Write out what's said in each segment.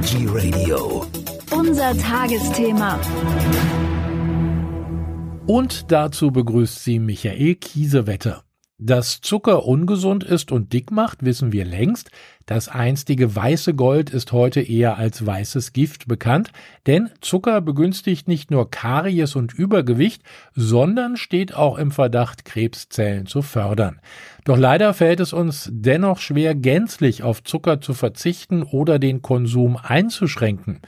Energy Radio. Unser Tagesthema. Und dazu begrüßt sie Michael Kiesewetter. Dass Zucker ungesund ist und dick macht, wissen wir längst. Das einstige weiße Gold ist heute eher als weißes Gift bekannt, denn Zucker begünstigt nicht nur Karies und Übergewicht, sondern steht auch im Verdacht, Krebszellen zu fördern. Doch leider fällt es uns dennoch schwer, gänzlich auf Zucker zu verzichten oder den Konsum einzuschränken.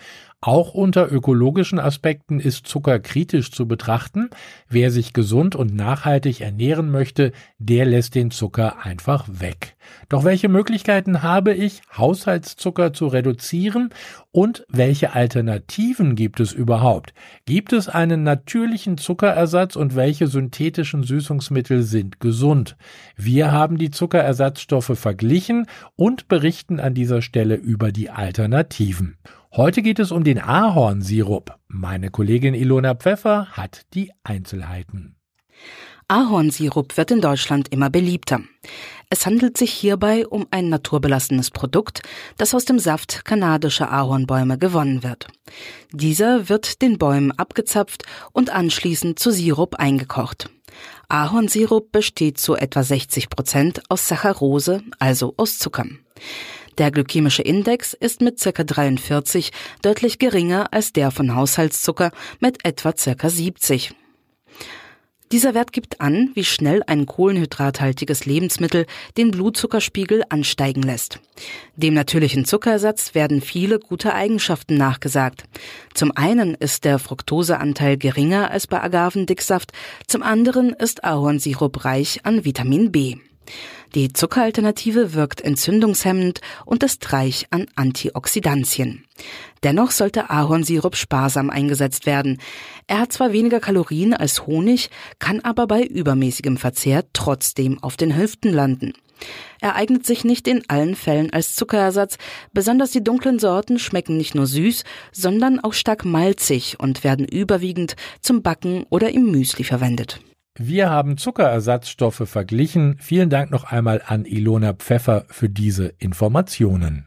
Auch unter ökologischen Aspekten ist Zucker kritisch zu betrachten. Wer sich gesund und nachhaltig ernähren möchte, der lässt den Zucker einfach weg. Doch welche Möglichkeiten habe ich, Haushaltszucker zu reduzieren und welche Alternativen gibt es überhaupt? Gibt es einen natürlichen Zuckerersatz und welche synthetischen Süßungsmittel sind gesund? Wir haben die Zuckerersatzstoffe verglichen und berichten an dieser Stelle über die Alternativen. Heute geht es um den Ahornsirup. Meine Kollegin Ilona Pfeffer hat die Einzelheiten. Ahornsirup wird in Deutschland immer beliebter. Es handelt sich hierbei um ein naturbelassenes Produkt, das aus dem Saft kanadischer Ahornbäume gewonnen wird. Dieser wird den Bäumen abgezapft und anschließend zu Sirup eingekocht. Ahornsirup besteht zu etwa 60 Prozent aus Saccharose, also aus Zucker. Der glykämische Index ist mit ca. 43 deutlich geringer als der von Haushaltszucker mit etwa ca. 70. Dieser Wert gibt an, wie schnell ein kohlenhydrathaltiges Lebensmittel den Blutzuckerspiegel ansteigen lässt. Dem natürlichen Zuckerersatz werden viele gute Eigenschaften nachgesagt. Zum einen ist der Fructoseanteil geringer als bei Agavendicksaft, zum anderen ist Ahornsirup reich an Vitamin B. Die Zuckeralternative wirkt entzündungshemmend und ist reich an Antioxidantien. Dennoch sollte Ahornsirup sparsam eingesetzt werden. Er hat zwar weniger Kalorien als Honig, kann aber bei übermäßigem Verzehr trotzdem auf den Hüften landen. Er eignet sich nicht in allen Fällen als Zuckerersatz, besonders die dunklen Sorten schmecken nicht nur süß, sondern auch stark malzig und werden überwiegend zum Backen oder im Müsli verwendet. Wir haben Zuckerersatzstoffe verglichen. Vielen Dank noch einmal an Ilona Pfeffer für diese Informationen.